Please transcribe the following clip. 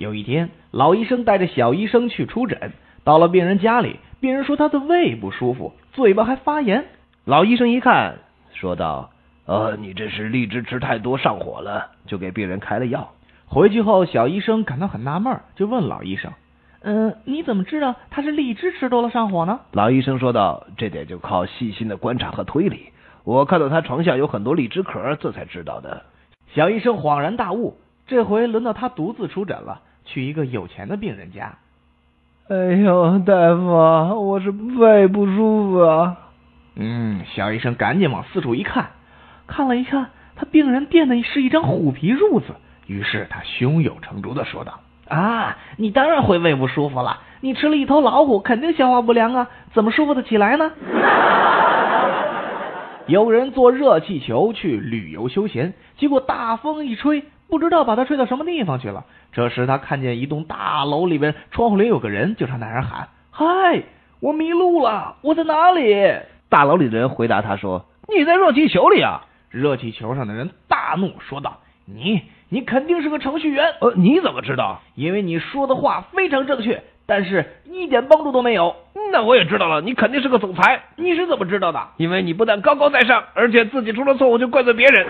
有一天，老医生带着小医生去出诊，到了病人家里，病人说他的胃不舒服，嘴巴还发炎。老医生一看，说道：“呃，你这是荔枝吃太多上火了。”就给病人开了药。回去后，小医生感到很纳闷，就问老医生：“嗯，你怎么知道他是荔枝吃多了上火呢？”老医生说道：“这点就靠细心的观察和推理。我看到他床下有很多荔枝壳，这才知道的。”小医生恍然大悟，这回轮到他独自出诊了。去一个有钱的病人家。哎呦，大夫，我是胃不舒服啊。嗯，小医生赶紧往四处一看，看了一看，他病人垫的是一张虎皮褥子。于是他胸有成竹的说道：“啊，你当然会胃不舒服了。你吃了一头老虎，肯定消化不良啊，怎么舒服得起来呢？” 有人坐热气球去旅游休闲，结果大风一吹。不知道把他吹到什么地方去了。这时他看见一栋大楼里边窗户里有个人，就朝那人喊：“嗨，我迷路了，我在哪里？”大楼里的人回答他说：“你在热气球里啊！”热气球上的人大怒，说道：“你，你肯定是个程序员。呃，你怎么知道？因为你说的话非常正确，但是一点帮助都没有。那我也知道了，你肯定是个总裁。你是怎么知道的？因为你不但高高在上，而且自己出了错误就怪罪别人。”